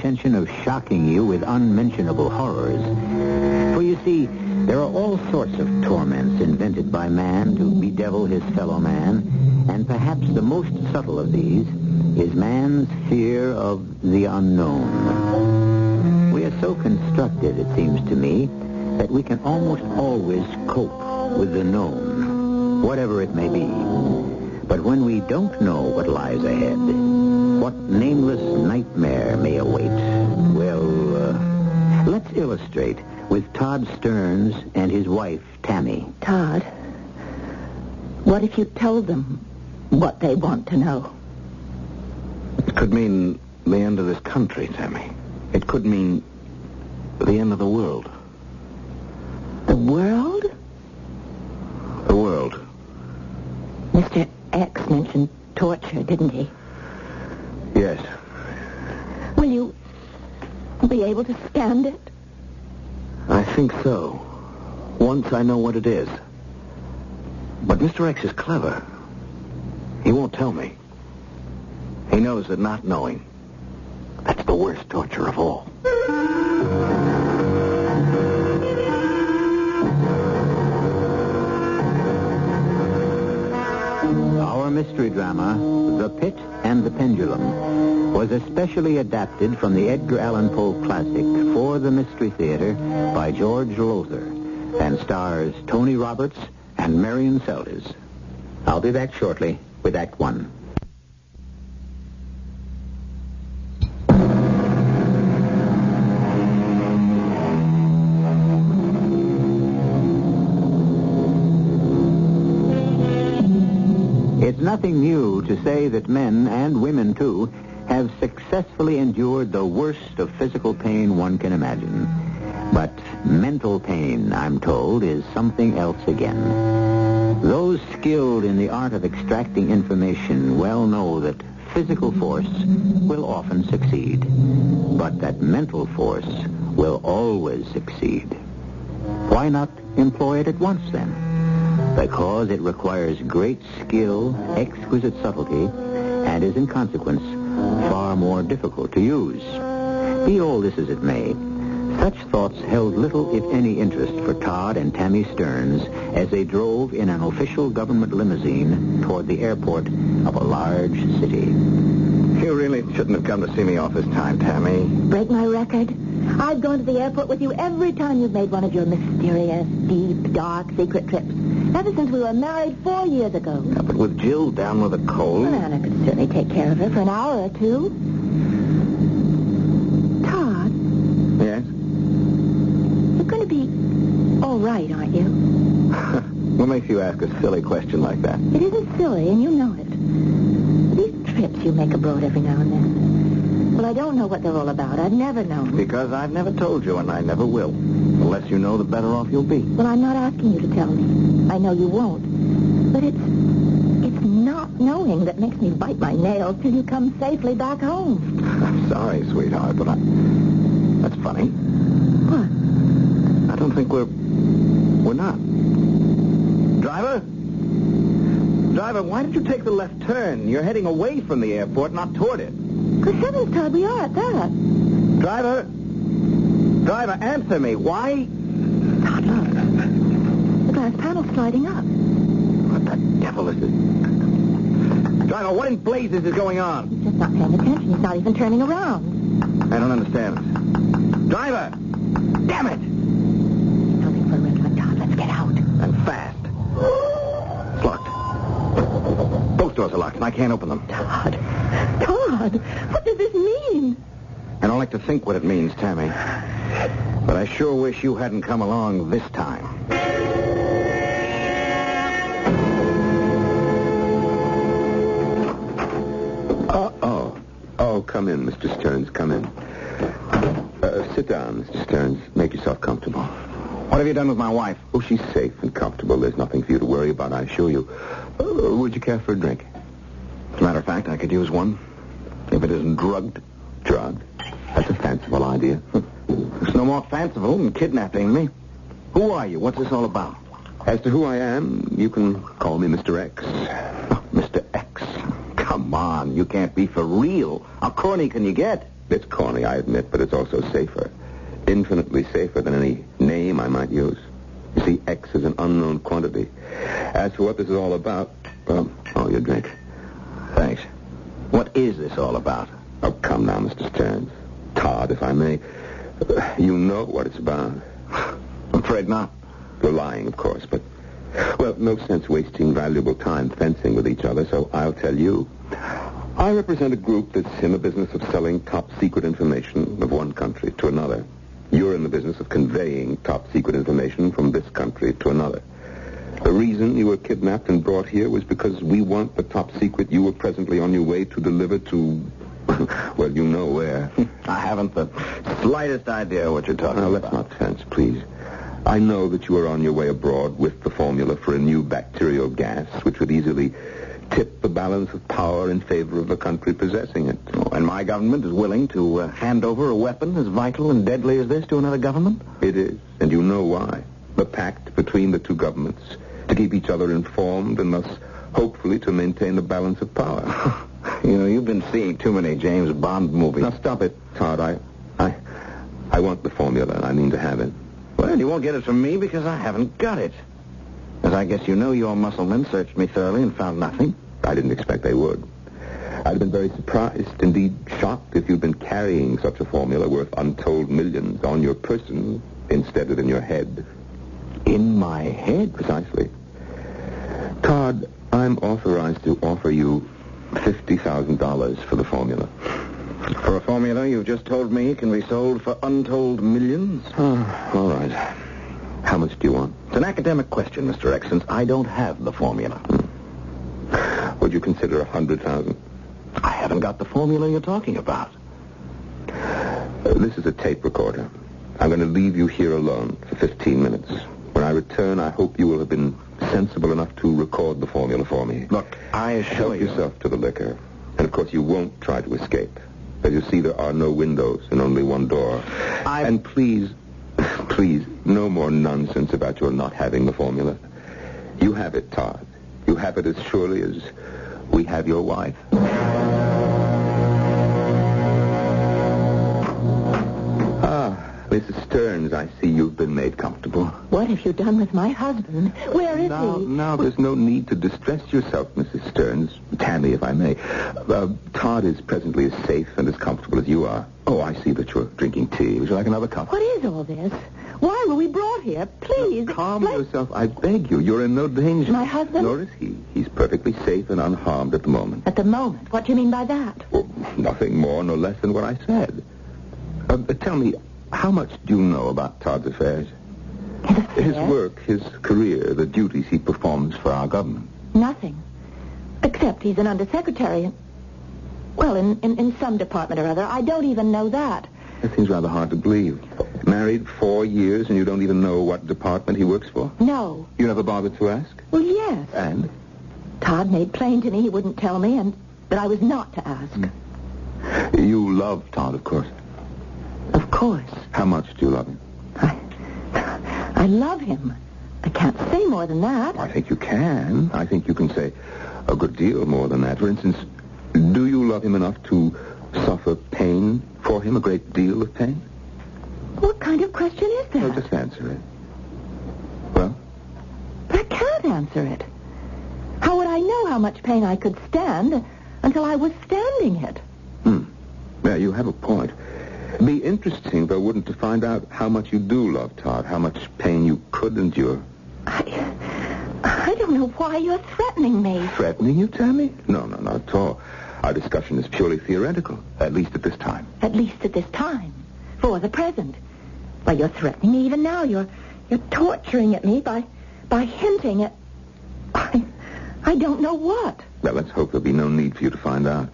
Intention of shocking you with unmentionable horrors. For you see, there are all sorts of torments invented by man to bedevil his fellow man, and perhaps the most subtle of these is man's fear of the unknown. We are so constructed, it seems to me, that we can almost always cope with the known, whatever it may be. But when we don't know what lies ahead, what nameless nightmare may await, well, uh, let's illustrate with Todd Stearns and his wife, Tammy. Todd, what if you tell them what they want to know? It could mean the end of this country, Tammy. It could mean the end of the world. The world? The world. Mr. X mentioned torture, didn't he? Yes. Will you be able to stand it? I think so. Once I know what it is. But Mr. X is clever. He won't tell me. He knows that not knowing, that's the worst torture of all. Mystery drama, The Pit and the Pendulum, was especially adapted from the Edgar Allan Poe classic For the Mystery Theater by George Lowther and stars Tony Roberts and Marion Seldes. I'll be back shortly with Act One. Nothing new to say that men, and women too, have successfully endured the worst of physical pain one can imagine. But mental pain, I'm told, is something else again. Those skilled in the art of extracting information well know that physical force will often succeed, but that mental force will always succeed. Why not employ it at once then? Because it requires great skill, exquisite subtlety, and is in consequence far more difficult to use. Be all this as it may, such thoughts held little, if any, interest for Todd and Tammy Stearns as they drove in an official government limousine toward the airport of a large city. You really shouldn't have come to see me off this time, Tammy. Break my record? I've gone to the airport with you every time you've made one of your mysterious, deep, dark, secret trips. Ever since we were married four years ago. But with Jill down with a cold... Well, Anna could certainly take care of her for an hour or two. Todd, Yes? you're going to be all right, aren't you? what makes you ask a silly question like that? It isn't silly, and you know it. These trips you make abroad every now and then. Well, I don't know what they're all about. I've never known. Because I've never told you, and I never will. The less you know, the better off you'll be. Well, I'm not asking you to tell me. I know you won't. But it's it's not knowing that makes me bite my nails till you come safely back home. I'm sorry, sweetheart, but I... That's funny. What? I don't think we're... We're not. Driver? Driver, why did you take the left turn? You're heading away from the airport, not toward it. Heavens, Todd, we are at that. Driver? Driver, answer me. Why? Todd, look. The glass panel's sliding up. What the devil is this? Driver, what in blazes is going on? He's just not paying attention. He's not even turning around. I don't understand. Driver! Damn it! He's hoping for a red light. Todd, let's get out. And fast. It's locked. Both doors are locked, and I can't open them. Todd. Todd, what does this mean? I don't like to think what it means, Tammy. But I sure wish you hadn't come along this time. Uh-oh. Oh, come in, Mr. Stearns. Come in. Uh, sit down, Mr. Stearns. Make yourself comfortable. What have you done with my wife? Oh, she's safe and comfortable. There's nothing for you to worry about, I assure you. Uh, would you care for a drink? As a matter of fact, I could use one. If it isn't drugged. Drugged? That's a fanciful idea. It's no more fanciful than kidnapping me. Who are you? What's this all about? As to who I am, you can call me Mr. X. Oh, Mr. X. Come on, you can't be for real. How corny can you get? It's corny, I admit, but it's also safer. Infinitely safer than any name I might use. You see, X is an unknown quantity. As for what this is all about, well, oh, your drink. Thanks. What is this all about? Oh, come now, Mr. Stearns. Todd, if I may. You know what it's about. I'm afraid not. You're lying, of course, but... Well, no sense wasting valuable time fencing with each other, so I'll tell you. I represent a group that's in the business of selling top-secret information of one country to another. You're in the business of conveying top-secret information from this country to another. The reason you were kidnapped and brought here was because we want the top secret you were presently on your way to deliver to... well, you know where. I haven't the slightest idea what you're talking Now, let's about. not fence, please. I know that you are on your way abroad with the formula for a new bacterial gas, which would easily tip the balance of power in favor of the country possessing it. Oh, and my government is willing to uh, hand over a weapon as vital and deadly as this to another government? It is, and you know why. The pact between the two governments keep each other informed and thus hopefully to maintain the balance of power. You know, you've been seeing too many James Bond movies. now stop it, Todd. I, I, I want the formula. and I mean to have it. Well, you won't get it from me because I haven't got it. As I guess you know, your musclemen searched me thoroughly and found nothing. I didn't expect they would. I'd have been very surprised, indeed shocked, if you'd been carrying such a formula worth untold millions on your person instead of in your head. In my head? Precisely. Todd, I'm authorized to offer you $50,000 for the formula. For a formula you've just told me can be sold for untold millions? Oh, all right. How much do you want? It's an academic question, Mr. X, since I don't have the formula. Would you consider a 100000 I haven't got the formula you're talking about. Uh, This is a tape recorder. I'm going to leave you here alone for 15 minutes. When I return, I hope you will have been sensible enough to record the formula for me. Look, I assure Help you... yourself to the liquor. And of course, you won't try to escape. As you see, there are no windows and only one door. I- And please, please, no more nonsense about your not having the formula. You have it, Todd. You have it as surely as we have your wife. Mrs. Stearns, I see you've been made comfortable. What have you done with my husband? Where is Now, he? now, there's no need to distress yourself, Mrs. Stearns. Tammy, if I may. Uh, Todd is presently as safe and as comfortable as you are. Oh, I see that you're drinking tea. Would you like another cup? What is all this? Why were we brought here? Please, Calm explain- yourself, I beg you. You're in no danger. My husband? Nor is he. He's perfectly safe and unharmed at the moment. At the moment. What do you mean by that? Well, nothing more nor less than what I said. Uh, tell me, how much do you know about Todd's affairs? His work, his career, the duties he performs for our government. Nothing. Except he's an undersecretary. in- Well, in, in, in some department or other. I don't even know that. That seems rather hard to believe. Married four years and you don't even know what department he works for? No. You never bothered to ask? Well, yes. And? Todd made plain to me he wouldn't tell me and that I was not to ask. Hmm. You love Todd, of course. Of course. How much do you love him? I, I love him. I can't say more than that. I think you can. I think you can say a good deal more than that. For instance, do you love him enough to suffer pain for him, a great deal of pain? What kind of question is that? No, just answer it. Well, But I can't answer it. How would I know how much pain I could stand until I was standing it? hmm. Yeah, you have a point. Be interesting, though, wouldn't to find out how much you do love Todd, how much pain you could endure. I, I don't know why you're threatening me. Threatening you, Tammy? No, no, not at all. Our discussion is purely theoretical, at least at this time. At least at this time. For the present. Why, you're threatening me even now. You're, you're torturing at me by, by hinting at... I, I don't know what. Well, let's hope there'll be no need for you to find out.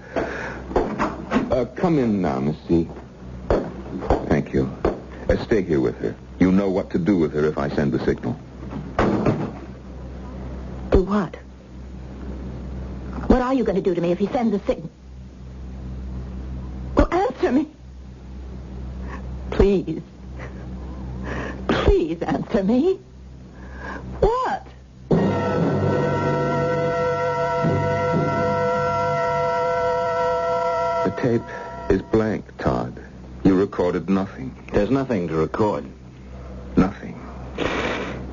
Uh, come in now, Miss C. You. Uh, stay here with her. You know what to do with her if I send the signal. Do what? What are you going to do to me if he sends a signal? Well, answer me. Please. Please answer me. What? The tape is blank, recorded nothing. There's nothing to record. Nothing.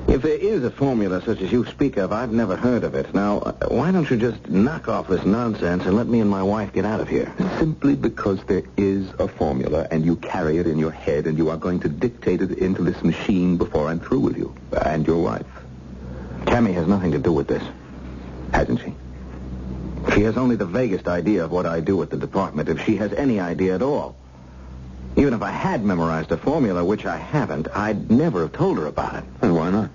If there is a formula such as you speak of, I've never heard of it. Now, why don't you just knock off this nonsense and let me and my wife get out of here? Simply because there is a formula and you carry it in your head and you are going to dictate it into this machine before I'm through with you and your wife. Tammy has nothing to do with this. Hasn't she? She has only the vaguest idea of what I do at the department, if she has any idea at all. Even if I had memorized a formula, which I haven't, I'd never have told her about it. And why not?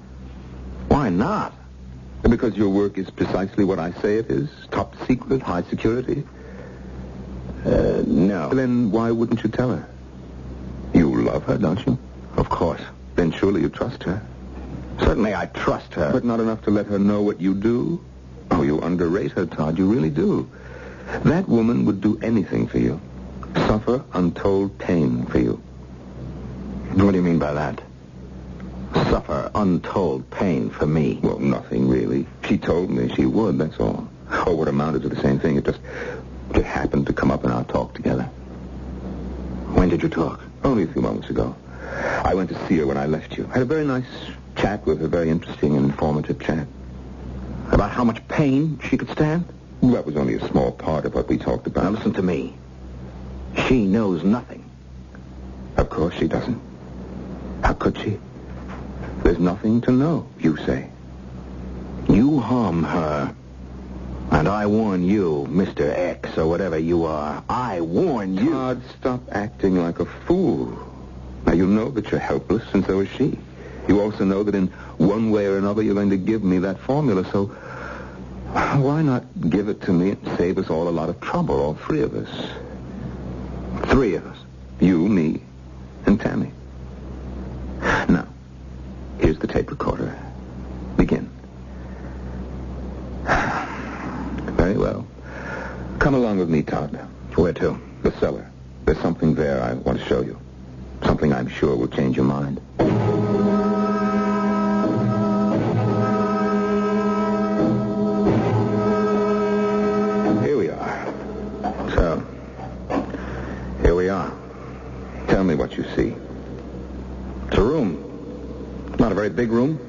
Why not? Because your work is precisely what I say it is. Top secret, high security. Uh, no. Then why wouldn't you tell her? You love her, don't you? Of course. Then surely you trust her. Certainly I trust her. But not enough to let her know what you do? Oh, you underrate her, Todd. You really do. That woman would do anything for you. Suffer untold pain for you. What do you mean by that? Suffer untold pain for me. Well, nothing really. She told me she would, that's all. Or what amounted to the same thing. It just, it happened to come up in our talk together. When did you talk? Only a few moments ago. I went to see her when I left you. Had a very nice chat with her, very interesting and informative chat. About how much pain she could stand? That was only a small part of what we talked Now about. listen to me. She knows nothing. Of course she doesn't. How could she? There's nothing to know, you say. You harm her. And I warn you, Mr. X, or whatever you are. I warn you. Todd, stop acting like a fool. Now, you know that you're helpless, and so is she. You also know that in one way or another you're going to give me that formula, so why not give it to me and save us all a lot of trouble, all three of us? Three of us. You, me, and Tammy. Now, here's the tape recorder. Begin. Very well. Come along with me, Todd. Where to? The cellar. There's something there I want to show you. Something I'm sure will change your mind. Big room.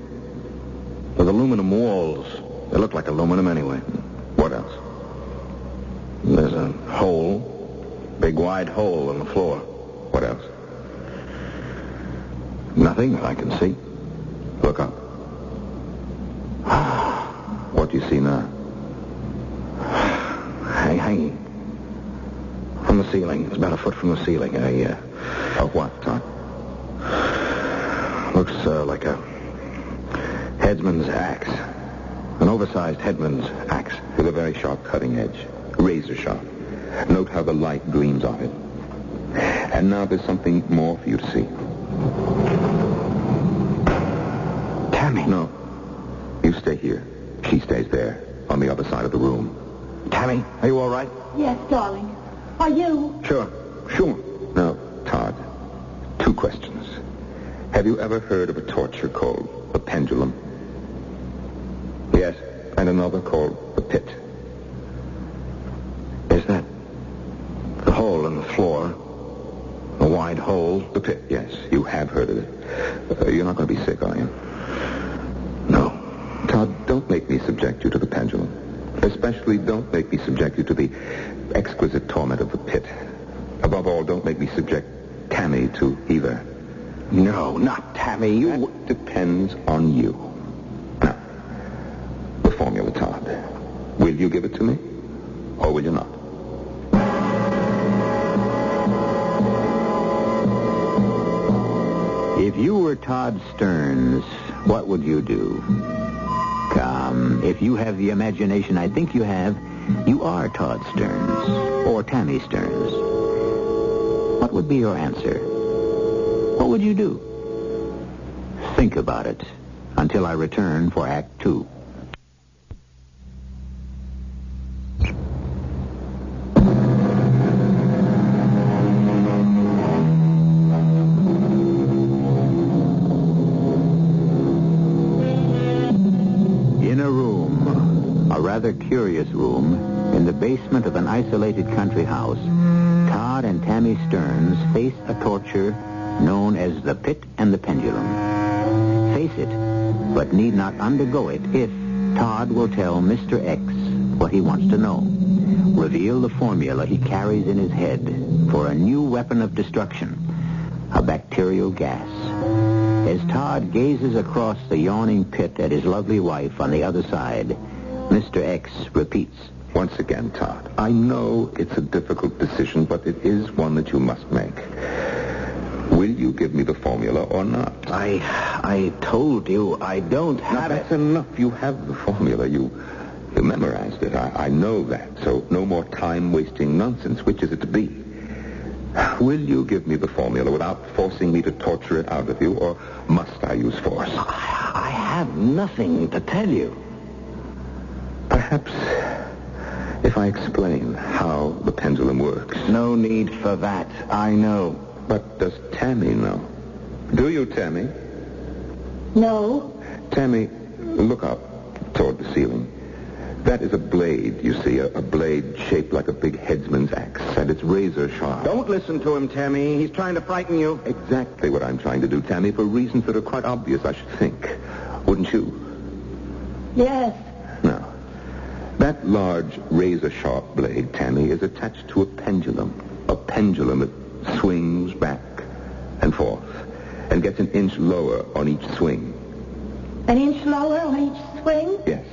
With aluminum walls. They look like aluminum anyway. What else? There's a hole. Big wide hole in the floor. What else? Nothing that I can see. Look up. What do you see now? Hang, hanging. From the ceiling. It's about a foot from the ceiling. A, uh, Of what, Todd? looks uh, like a headsman's axe. An oversized headsman's axe. With a very sharp cutting edge. Razor sharp. Note how the light gleams off it. And now there's something more for you to see. Tammy. No. You stay here. She stays there, on the other side of the room. Tammy, are you all right? Yes, darling. Are you? Sure. Sure. Now, Todd, two questions. Have you ever heard of a torture called a pendulum? Yes. And another called the pit? Is that the hole in the floor? A wide hole? The pit, yes. You have heard of it. Uh, you're not going to be sick, are you? No. Todd, don't make me subject you to the pendulum. Especially don't make me subject you to the exquisite torment of the pit. Above all, don't make me subject Tammy to either. No, not Tammy. You. That depends on you. Now, the formula, Todd. Will you give it to me? Or will you not? If you were Todd Stearns, what would you do? Come, if you have the imagination I think you have, you are Todd Stearns. Or Tammy Stearns. what would be your answer? What would you do? Think about it until I return for Act Two. Isolated country house, Todd and Tammy Stearns face a torture known as the pit and the pendulum. Face it, but need not undergo it if Todd will tell Mr. X what he wants to know. Reveal the formula he carries in his head for a new weapon of destruction, a bacterial gas. As Todd gazes across the yawning pit at his lovely wife on the other side, Mr. X repeats, Once again, Todd, I know it's a difficult decision, but it is one that you must make. Will you give me the formula or not? I I told you I don't Now, have that's it. enough. You have the formula. You, you memorized it. I, I know that. So no more time-wasting nonsense. Which is it to be? Will you give me the formula without forcing me to torture it out of you, or must I use force? I, I have nothing to tell you. Perhaps if I explain how the pendulum works. No need for that. I know. But does Tammy know? Do you, Tammy? No. Tammy, look up toward the ceiling. That is a blade, you see, a, a blade shaped like a big headsman's axe, and it's razor sharp. Don't listen to him, Tammy. He's trying to frighten you. Exactly what I'm trying to do, Tammy, for reasons that are quite obvious, I should think. Wouldn't you? Yes. No. That large razor-sharp blade, Tammy, is attached to a pendulum. A pendulum that swings back and forth and gets an inch lower on each swing. An inch lower on each swing? Yes.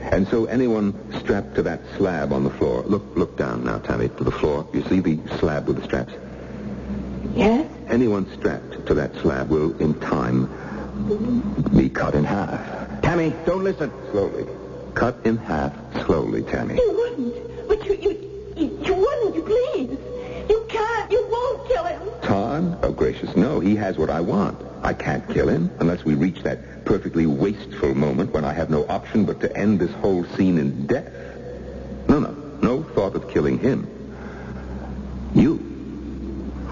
And so anyone strapped to that slab on the floor, look look down now, Tammy, to the floor. You see the slab with the straps? Yes. Anyone strapped to that slab will, in time, be cut in half. Tammy, don't listen. Slowly. Cut in half slowly, Tammy. You wouldn't. But you, you, you, you wouldn't, you please. You can't. You won't kill him. Todd? Oh, gracious, no. He has what I want. I can't kill him unless we reach that perfectly wasteful moment when I have no option but to end this whole scene in death. No, no. No thought of killing him. You.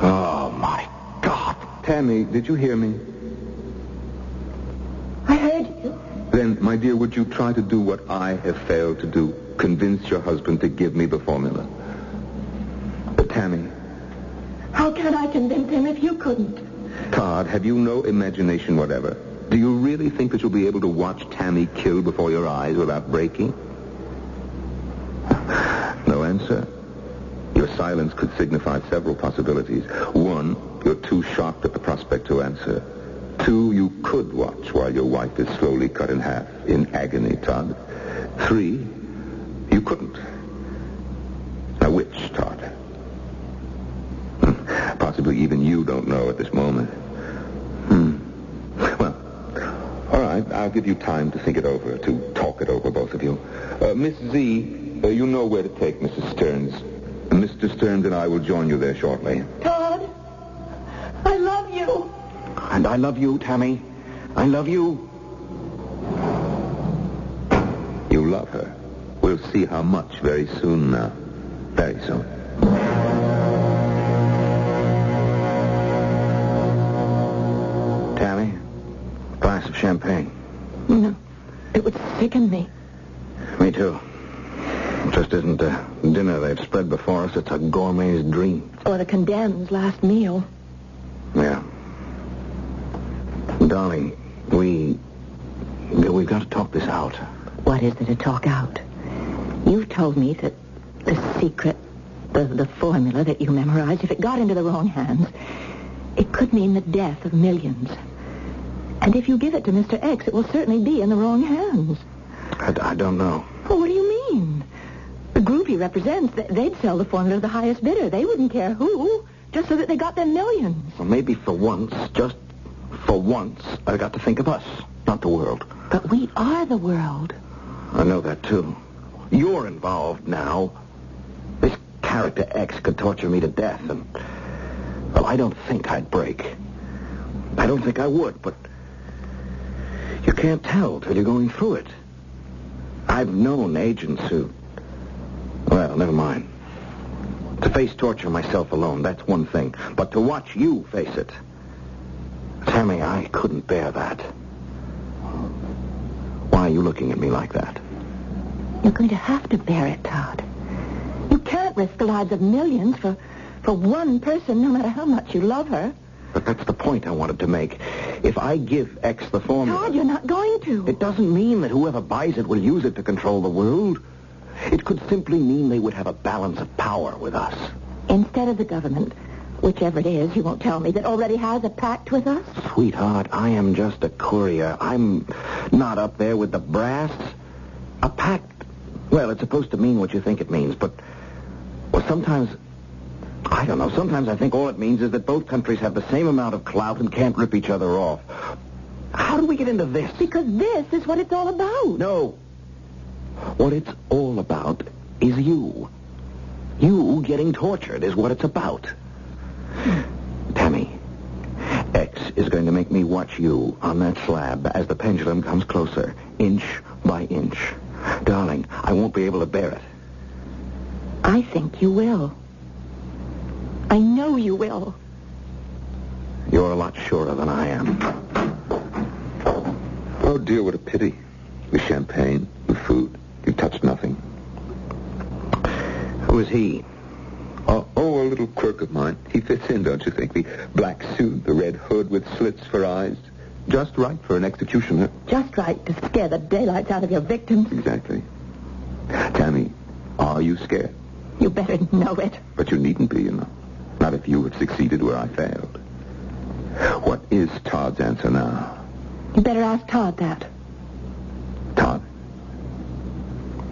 Oh, my God. Tammy, did you hear me? I heard you. Then, my dear, would you try to do what I have failed to do? Convince your husband to give me the formula. But, Tammy, How can I convince him if you couldn't? Todd, have you no imagination whatever? Do you really think that you'll be able to watch Tammy kill before your eyes without breaking? No answer. Your silence could signify several possibilities. One, you're too shocked at the prospect to answer. Two, you could watch while your wife is slowly cut in half in agony, Todd. Three, you couldn't. Now, which, Todd? Hmm. Possibly even you don't know at this moment. Hmm. Well, all right. I'll give you time to think it over, to talk it over, both of you. Uh, Miss Z, uh, you know where to take Mrs. Stearns. Mr. Stearns and I will join you there shortly. Todd, I love you. And I love you, Tammy. I love you. You love her. We'll see how much very soon now. Very soon. Tammy, glass of champagne. No. It would sicken me. Me too. It Just isn't a dinner they've spread before us. It's a gourmet's dream. Or the condemned's last meal. Yeah. Darling, we... We've got to talk this out. What is there to talk out? You've told me that the secret, the, the formula that you memorized, if it got into the wrong hands, it could mean the death of millions. And if you give it to Mr. X, it will certainly be in the wrong hands. I, I don't know. Well, what do you mean? The group he represents, they'd sell the formula to the highest bidder. They wouldn't care who, just so that they got their millions. Well, maybe for once, just for once, I got to think of us, not the world. But we are the world. I know that, too. You're involved now. This character X could torture me to death, and... Well, I don't think I'd break. I don't think I would, but you can't tell till you're going through it. I've known agents who... Well, never mind. To face torture myself alone, that's one thing. But to watch you face it... Tammy, I couldn't bear that. Why are you looking at me like that? You're going to have to bear it, Todd. You can't risk the lives of millions for, for one person, no matter how much you love her. But that's the point I wanted to make. If I give X the formula... Todd, you're not going to. It doesn't mean that whoever buys it will use it to control the world. It could simply mean they would have a balance of power with us. Instead of the government, whichever it is, you won't tell me, that already has a pact with us? Sweetheart, I am just a courier. I'm not up there with the brass. A pact, well, it's supposed to mean what you think it means, but well, sometimes, I don't know, sometimes I think all it means is that both countries have the same amount of clout and can't rip each other off. How do we get into this? Because this is what it's all about. No. What it's all about is you. You getting tortured is what it's about. Tammy, X is going to make me watch you on that slab as the pendulum comes closer, inch by inch. Darling, I won't be able to bear it. I think you will. I know you will. You're a lot surer than I am. Oh, dear, what a pity. The champagne, the food, you touched nothing. Who is he? Oh, oh, a little quirk of mine. He fits in, don't you think? The black suit, the red hood with slits for eyes. Just right for an executioner. Just right to scare the daylights out of your victims. Exactly. Tammy, are you scared? You better know it. But you needn't be, you know. Not if you had succeeded where I failed. What is Todd's answer now? You better ask Todd that. Todd?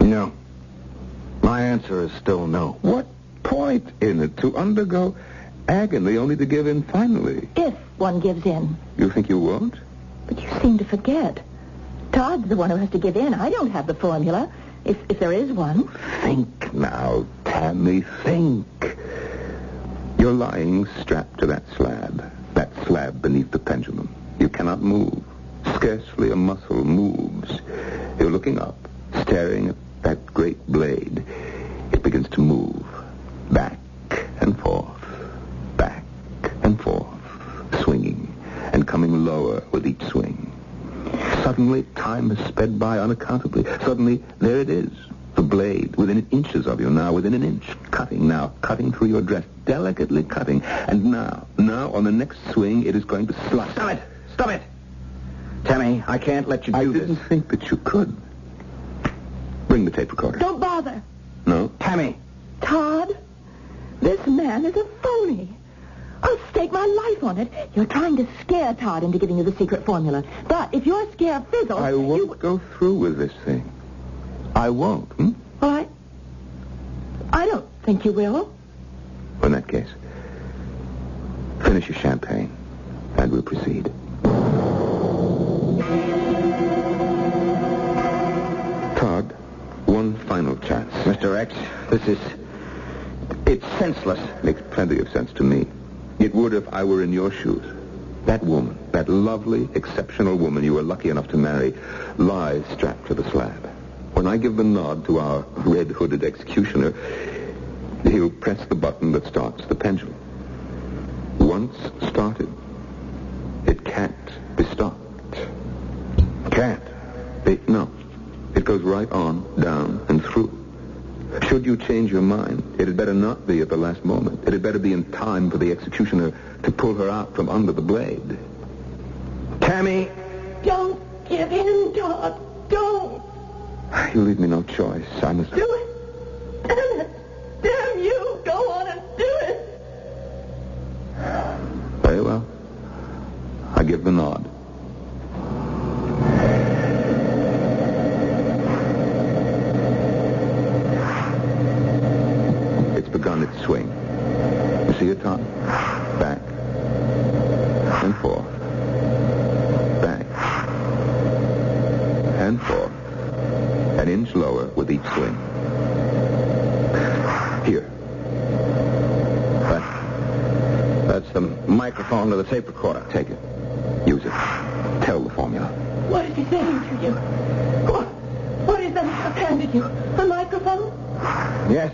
No. My answer is still no. What point in it to undergo agony only to give in finally? If one gives in. You think you won't? But you seem to forget. Todd's the one who has to give in. I don't have the formula, if, if there is one. Think now, Tammy, think. You're lying strapped to that slab. That slab beneath the pendulum. You cannot move. Scarcely a muscle moves. You're looking up, staring at that great blade. It begins to move. Back and forth. Back and forth. Swinging. And coming lower with each swing. Suddenly, time has sped by unaccountably. Suddenly, there it is. The blade, within inches of you now, within an inch. Cutting now, cutting through your dress. Delicately cutting. And now, now, on the next swing, it is going to slice. Stop it! Stop it! Tammy, I can't let you do I this. didn't think that you could. Bring the tape recorder. Don't bother. No? Tammy! Todd, this man is a phony. I'll stake my life on it. You're trying to scare Todd into giving you the secret formula. But if your scare fizzles... I won't You... go through with this thing. I won't, hmm? Well, I... I don't think you will. Well, In that case, finish your champagne, and we'll proceed. Todd, one final chance. Mr. X, this is... It's senseless. Makes plenty of sense to me. It would if I were in your shoes. That woman, that lovely, exceptional woman you were lucky enough to marry, lies strapped to the slab. When I give the nod to our red-hooded executioner, he'll press the button that starts the pendulum. Once started, it can't be stopped. Can't. It, no. It goes right on, down, and through. Should you change your mind, it had better not be at the last moment. It had better be in time for the executioner to pull her out from under the blade. Tammy! Don't give in, Todd. Don't. You leave me no choice. I must... Do it. Damn it. Damn you. Go on and do it. Very well. I give the nod. It's begun its swing. You see it, Tom? Back and forth. Back and forth. An inch lower with each swing. Here. That, that's the microphone to the tape recorder. Take it. Use it. Tell the formula. What is he saying to you? What, what is that I've handed you? A microphone? Yes.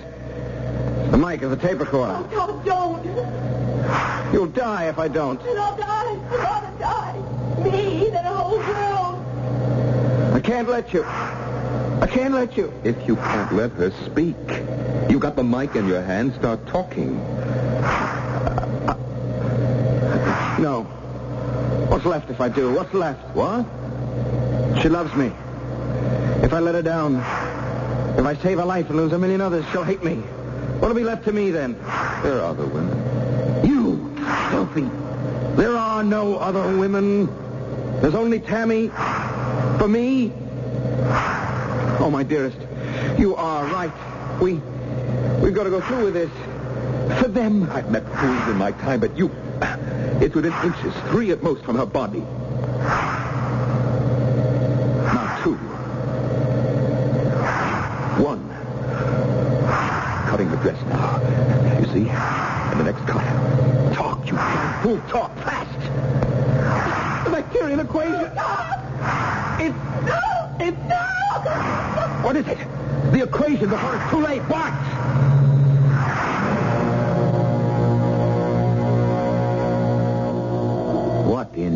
The mic of the tape recorder. Oh, Todd, don't. You'll die if I don't. And I'll die. I'd rather die. Me than a whole world. I can't let you. I can't let you. If you can't let her speak, you got the mic in your hand, start talking. No. What's left if I do? What's left? What? She loves me. If I let her down, if I save her life and lose a million others, she'll hate me. What'll be left to me then? There are other women. You, Sophie. There are no other women. There's only Tammy. For me. Oh, my dearest, you are right. We, we've got to go through with this. For them. I've met fools in my time, but you... It's within inches, three at most from her body. Now two. One. Cutting the dress now. You see? And the next cut. Talk, you fool. Talk fast. The Bacterian equation. It's... No, it's... No! What is it? The equation before it's too late. What?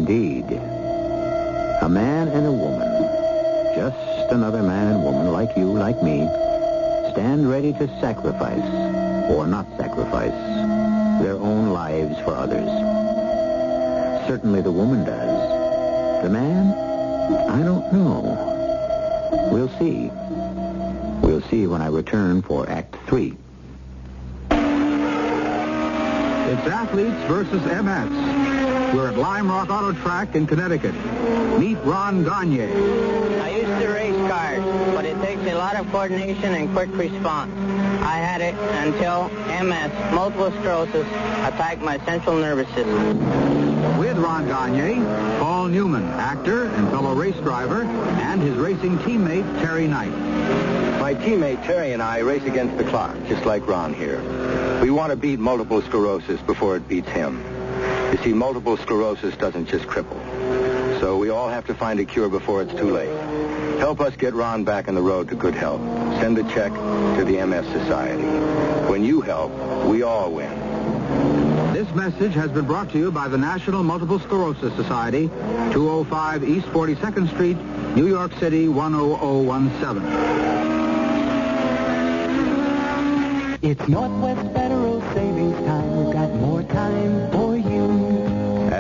Indeed? A man and a woman, just another man and woman like you, like me, stand ready to sacrifice, or not sacrifice, their own lives for others. Certainly the woman does. The man? I don't know. We'll see. We'll see when I return for Act Three. It's athletes versus MS. We're at Lime Rock Auto Track in Connecticut. Meet Ron Gagne. I used to race cars, but it takes a lot of coordination and quick response. I had it until MS, multiple sclerosis, attacked my central nervous system. With Ron Gagne, Paul Newman, actor and fellow race driver, and his racing teammate, Terry Knight. My teammate Terry and I race against the clock, just like Ron here. We want to beat multiple sclerosis before it beats him. You see, multiple sclerosis doesn't just cripple. So we all have to find a cure before it's too late. Help us get Ron back on the road to good health. Send a check to the MS Society. When you help, we all win. This message has been brought to you by the National Multiple Sclerosis Society, 205 East 42nd Street, New York City, 10017. It's Northwest Federal Savings Time. We've got more time.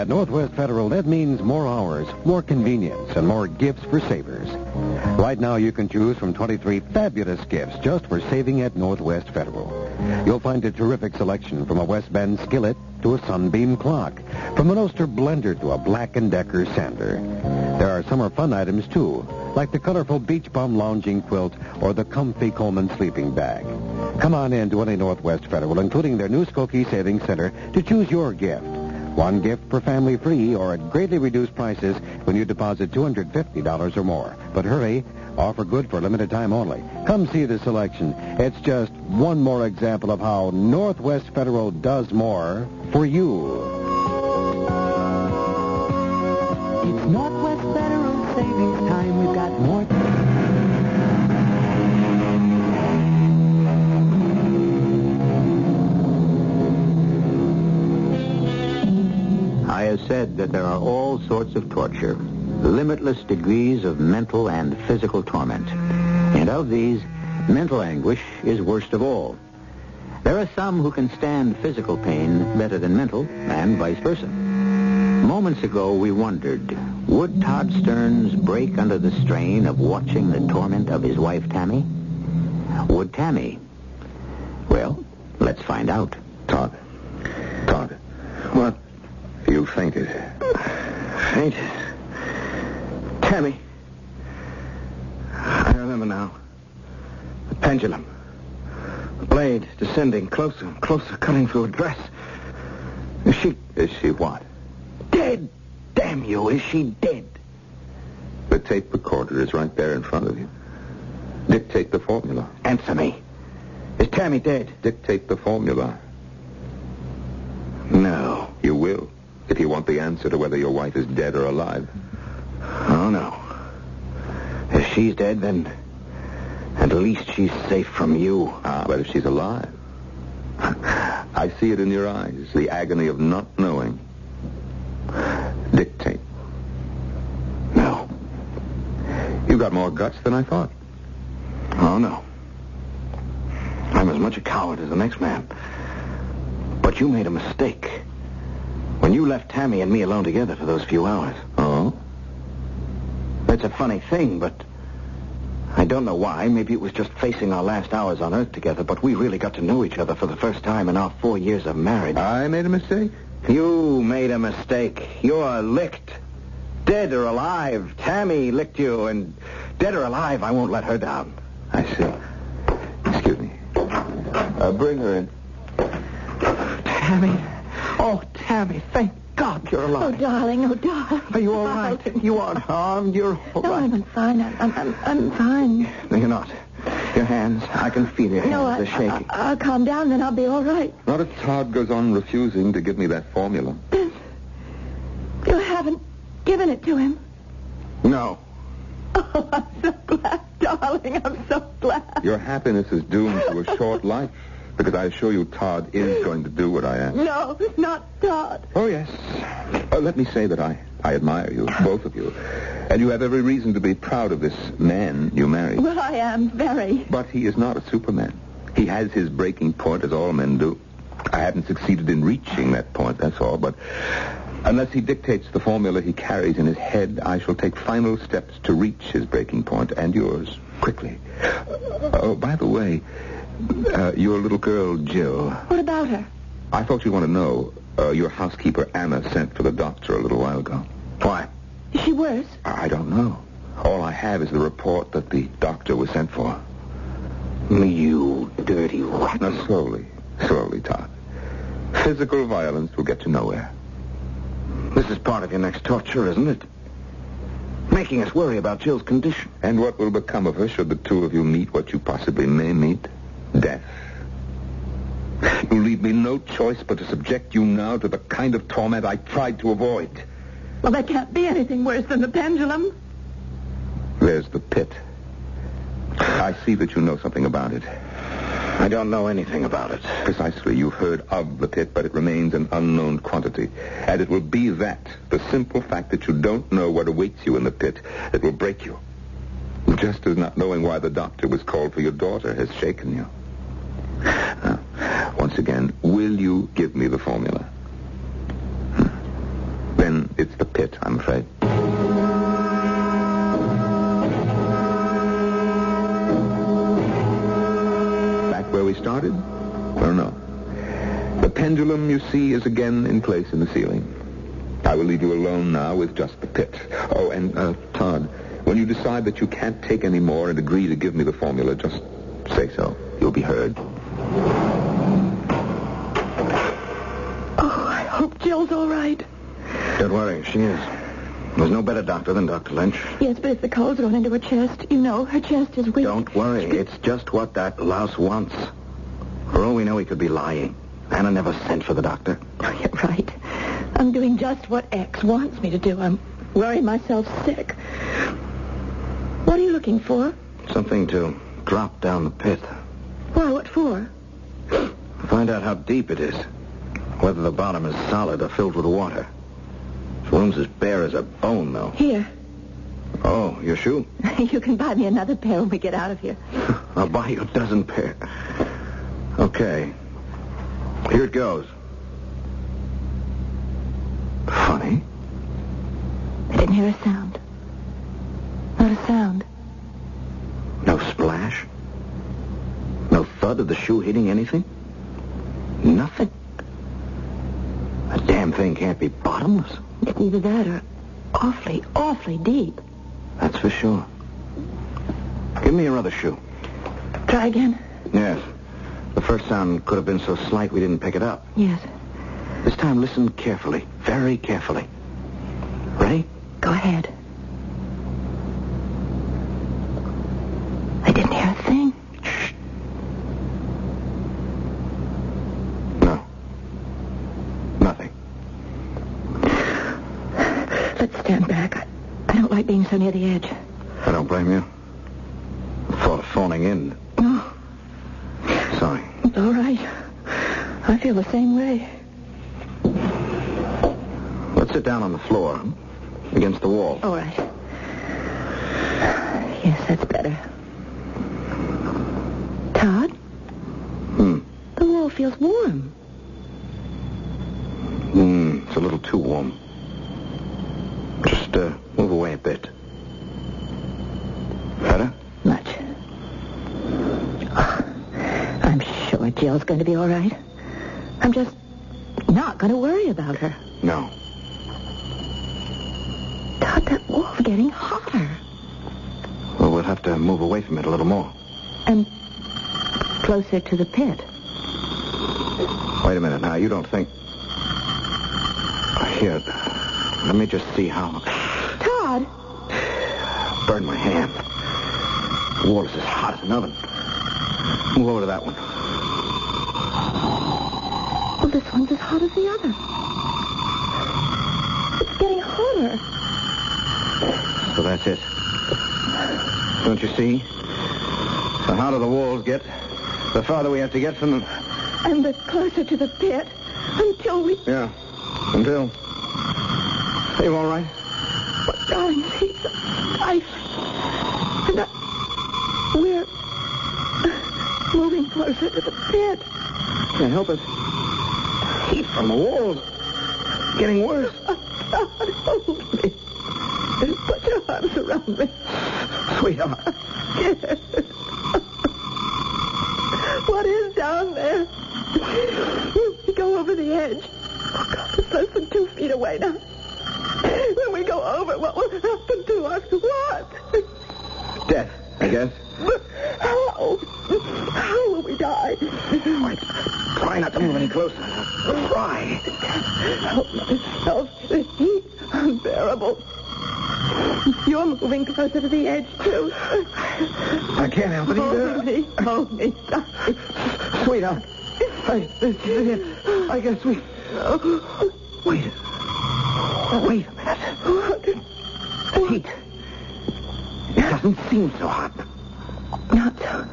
At Northwest Federal, that means more hours, more convenience, and more gifts for savers. Right now, you can choose from 23 fabulous gifts just for saving at Northwest Federal. You'll find a terrific selection from a West Bend skillet to a Sunbeam clock, from an Oster blender to a Black & Decker sander. There are summer fun items, too, like the colorful Beach Bum lounging quilt or the comfy Coleman sleeping bag. Come on in to any Northwest Federal, including their new Skokie Savings Center, to choose your gift. One gift per family free or at greatly reduced prices when you deposit $250 or more. But hurry, offer good for limited time only. Come see the selection. It's just one more example of how Northwest Federal does more for you. Said that there are all sorts of torture, limitless degrees of mental and physical torment. And of these, mental anguish is worst of all. There are some who can stand physical pain better than mental, and vice versa. Moments ago, we wondered, would Todd Stearns break under the strain of watching the torment of his wife, Tammy? Would Tammy? Well, let's find out. Todd. Todd. What? You fainted. Fainted. Tammy. I remember now. The pendulum. The blade descending closer and closer, cutting through her dress. Is she Is she what? dead? Damn you, is she dead? The tape recorder is right there in front of you. Dictate the formula. Answer me. Is Tammy dead? Dictate the formula. No. You if you want the answer to whether your wife is dead or alive. Oh, no. If she's dead, then at least she's safe from you. Ah, but if she's alive, I see it in your eyes, the agony of not knowing. Dictate. No. You've got more guts than I thought. Oh, no. I'm as much a coward as the next man. But you made a mistake. When you left Tammy and me alone together for those few hours. Oh? That's a funny thing, but I don't know why. Maybe it was just facing our last hours on Earth together, but we really got to know each other for the first time in our four years of marriage. I made a mistake? You made a mistake. You're licked. Dead or alive. Tammy licked you, and dead or alive, I won't let her down. I see. Excuse me. Uh, bring her in. Tammy. Oh, Tammy, thank God you're alive. Oh, darling, oh, darling. Are you all right? You aren't harmed. You're all No, right. I'm fine. I'm, I'm, I'm, fine. No, you're not. Your hands, I can feel your hands. No, I, They're shaking. I, will calm down, then I'll be all right. Not if Todd goes on refusing to give me that formula. You haven't given it to him. no. Oh, I'm so glad, darling. I'm so glad. Your happiness is doomed to a short life because I assure you Todd is going to do what I ask. No, not Todd. Oh, yes. Uh, let me say that I, I admire you, both of you. And you have every reason to be proud of this man you married. Well, I am very. But he is not a superman. He has his breaking point, as all men do. I haven't succeeded in reaching that point, that's all. But unless he dictates the formula he carries in his head, I shall take final steps to reach his breaking point and yours quickly. Uh, oh, by the way, uh, your little girl, Jill, What about her? I thought you'd want to know. Uh, your housekeeper, Anna, sent for the doctor a little while ago. Why? Is she worse? I don't know. All I have is the report that the doctor was sent for. You dirty rat. Now, slowly, slowly, Todd. Physical violence will get to nowhere. This is part of your next torture, isn't it? Making us worry about Jill's condition. And what will become of her should the two of you meet what you possibly may meet? Death. You leave me no choice but to subject you now to the kind of torment I tried to avoid. Well, there can't be anything worse than the pendulum. There's the pit. I see that you know something about it. I don't know anything about it. Precisely. You've heard of the pit, but it remains an unknown quantity. And it will be that, the simple fact that you don't know what awaits you in the pit, that will break you. Just as not knowing why the doctor was called for your daughter has shaken you. Now, once again, will you give me the formula? Hmm. Then it's the pit, I'm afraid. Back where we started? Or no? The pendulum, you see, is again in place in the ceiling. I will leave you alone now with just the pit. Oh, and, uh, Todd, when you decide that you can't take any more and agree to give me the formula, just say so. You'll be heard. Jill's all right. Don't worry, she is. There's no better doctor than Dr. Lynch. Yes, but if the cold's gone into her chest, you know, her chest is weak. Don't worry. It's just what that louse wants. For all we know, he could be lying. Anna never sent for the doctor. Oh, you're right. I'm doing just what X wants me to do. I'm worrying myself sick. What are you looking for? Something to drop down the pit. Why, what for? Find out how deep it is. Whether the bottom is solid or filled with water. This room's as bare as a bone, though. Here. Oh, your shoe? you can buy me another pair when we get out of here. I'll buy you a dozen pair. Okay. Here it goes. Funny. I didn't hear a sound. Not a sound. No splash. No thud of the shoe hitting anything. Nothing. Can't be bottomless. It's either that or awfully, awfully deep. That's for sure. Give me your other shoe. Try again. Yes. The first sound could have been so slight we didn't pick it up. Yes. This time listen carefully. Very carefully. Ready? Go ahead. I didn't hear a thing. No. Nothing. Let's stand back. I, I don't like being so near the edge. I don't blame you. The thought of phoning in. No, Sorry. it's all right. I feel the same way. Let's sit down on the floor. Against the wall. All right. Yes, that's better. Todd, Hmm. the wall feels warm. Hmm. It's a little too warm. Just uh, move away a bit. Better? Much. Oh, I'm sure Jill's going to be all right. I'm just not going to worry about her. No. Todd, that wall's getting hotter. Well, we'll have to move away from it a little more. And closer to the pit. Wait a minute now. You don't think... Here. Let me just see how... Todd! Burn my hand. The wall is as hot as an oven. Move over to that one. This one's as hot as the other. It's getting hotter. So that's it. Don't you see? The hotter the walls get, the farther we have to get from them. And the closer to the pit until we... Yeah. Until. Are you all right? But, darling, see, I... And I... We're moving closer to the pit. Can't help it. Heat from the walls. Getting worse. God, hold me. Put your arms around me. Sweetheart. Yes. What is down there? We go over the edge. Oh, God, it's less than two feet away now. When we go over, what will happen to us? What? Death, I guess. How? How we? Wait. Try not to move any closer. Try. Help myself. The heat unbearable. You're moving closer to the edge, too. I can't help it Hold me. Hold me. darling. Sweetheart. I, this is it. I guess we... Wait. Wait a minute. What? The heat. It doesn't seem so hot. Not so.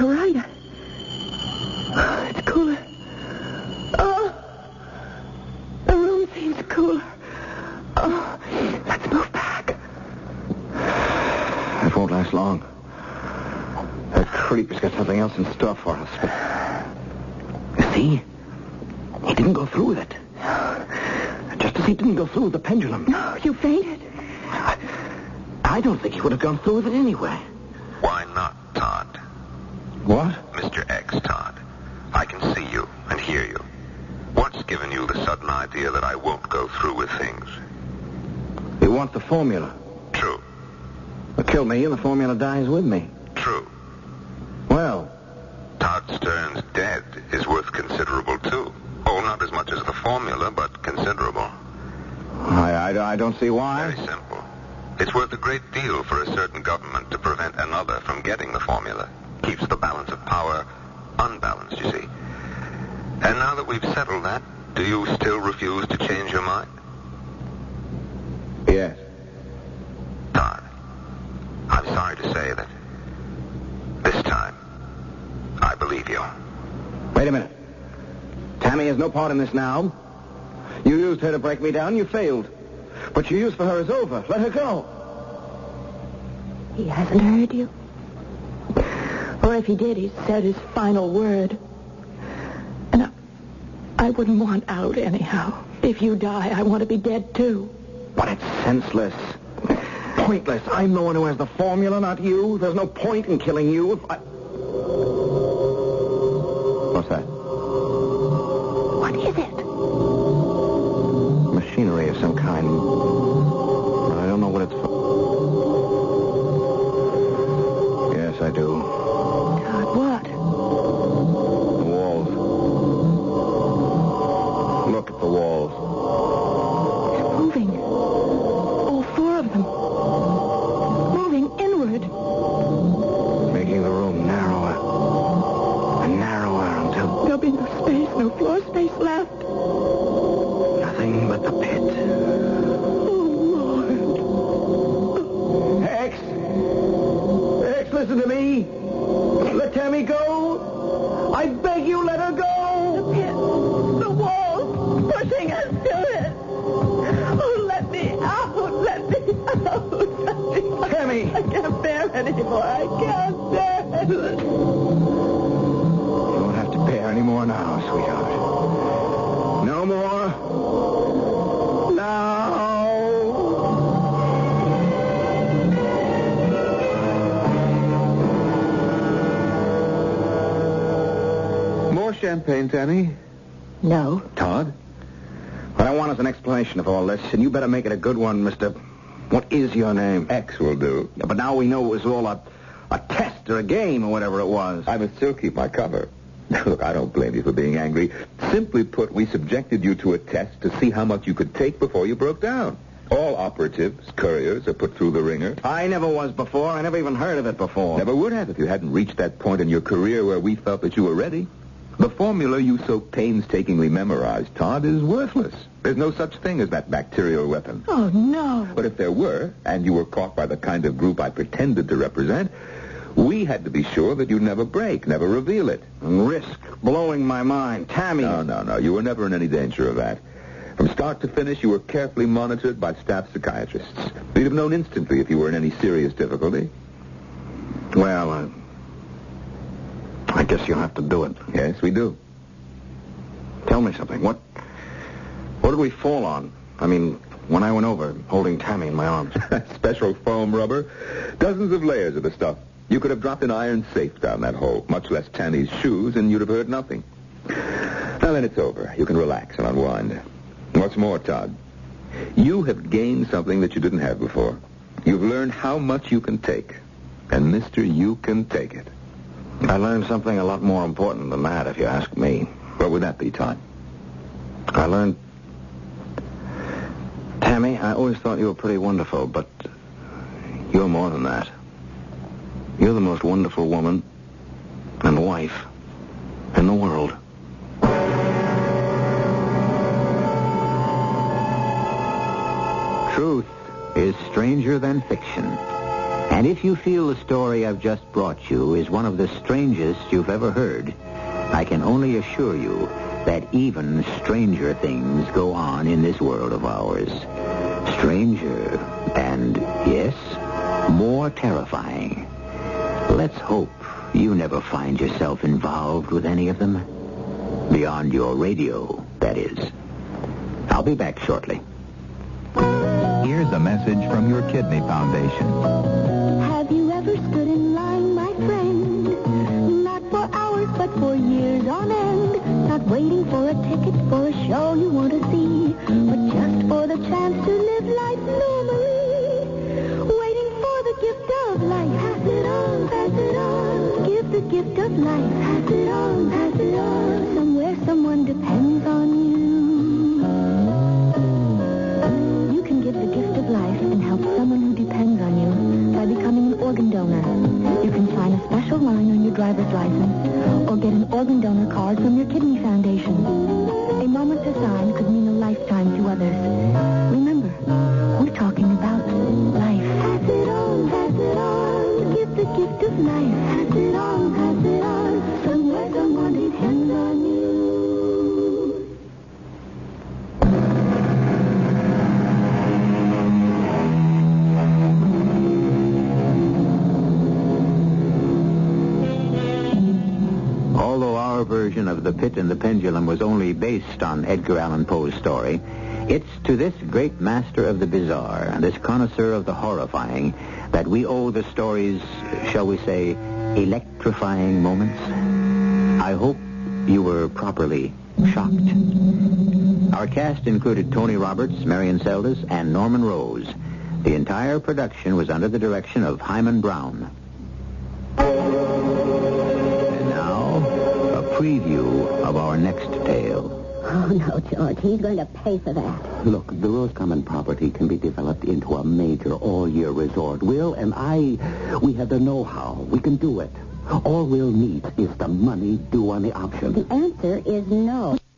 I you're right. Oh, it's cooler. Oh, the room seems cooler. Oh, let's move back. It won't last long. That creep has got something else in store for us. But... You see? He didn't go through with it. Just as he didn't go through with the pendulum. No, you fainted. I, I don't think he would have gone through with it anyway. Why not, Todd? What? Mr. X, Todd. I can see you and hear you. What's given you the sudden idea that I won't go through with things? You want the formula. True. Well, kill me and the formula dies with me. True. Well, Todd Stern's dead is worth considerable, too. Oh, not as much as the formula, but considerable. I, I, I don't see why. Very simple. It's worth a great deal for a certain government to prevent another from getting the formula. Keeps the balance of power unbalanced, you see. And now that we've settled that, do you still refuse to change your mind? Yes. Todd, I'm sorry to say that this time, I believe you. Wait a minute. Tammy has no part in this now. You used her to break me down. You failed. What you used for her is over. Let her go. He hasn't heard you. Or if he did, he said his final word. And I, I wouldn't want out anyhow. If you die, I want to be dead too. But it's senseless. Pointless. I'm the one who has the formula, not you. There's no point in killing you if I... More champagne, Tammy? No. Todd? What I want is an explanation of all this, and you better make it a good one, Mister. What is your name? X will do. Yeah, but now we know it was all a, a test or a game or whatever it was. I must still keep my cover. Look, I don't blame you for being angry. Simply put, we subjected you to a test to see how much you could take before you broke down. All operatives, couriers, are put through the ringer. I never was before. I never even heard of it before. Never would have if you hadn't reached that point in your career where we felt that you were ready. The formula you so painstakingly memorized, Todd, is worthless. There's no such thing as that bacterial weapon. Oh, no. But if there were, and you were caught by the kind of group I pretended to represent, we had to be sure that you'd never break, never reveal it. And risk blowing my mind. Tammy. No, no, no. You were never in any danger of that. From start to finish, you were carefully monitored by staff psychiatrists. We'd have known instantly if you were in any serious difficulty. Well, uh, I guess you'll have to do it. Yes, we do. Tell me something. What what did we fall on? I mean, when I went over, holding Tammy in my arms. Special foam rubber. Dozens of layers of the stuff. You could have dropped an iron safe down that hole, much less Tammy's shoes, and you'd have heard nothing. Now then, it's over. You can relax and unwind. What's more, Todd, you have gained something that you didn't have before. You've learned how much you can take. And, mister, you can take it. I learned something a lot more important than that, if you ask me. What would that be, Todd? I learned... Tammy, I always thought you were pretty wonderful, but you're more than that. You're the most wonderful woman and wife in the world. Truth is stranger than fiction. And if you feel the story I've just brought you is one of the strangest you've ever heard, I can only assure you that even stranger things go on in this world of ours. Stranger and, yes, more terrifying. Let's hope you never find yourself involved with any of them. Beyond your radio, that is. I'll be back shortly. Here's a message from your Kidney Foundation. For a show you want to see, but just for the chance to live life normally. Waiting for the gift of life. Pass it on, pass it on. Give the gift of life. Pass it on, pass it on. Somewhere someone depends on you. You can give the gift of life and help someone who depends on you by becoming an organ donor. You can sign a special line on your driver's license or get an organ donor card from your kidney foundation. A moment to could mean a lifetime to others. Remember, based on Edgar Allan Poe's story, it's to this great master of the bizarre, and this connoisseur of the horrifying, that we owe the story's, shall we say, electrifying moments. I hope you were properly shocked. Our cast included Tony Roberts, Marion Seldes, and Norman Rose. The entire production was under the direction of Himan Brown. And now, a preview of our next tale. Oh, no, George. He's going to pay for that. Look, the Roscommon property can be developed into a major all-year resort. Will and I, we have the know-how. We can do it. All we'll need is the money due on the option. The answer is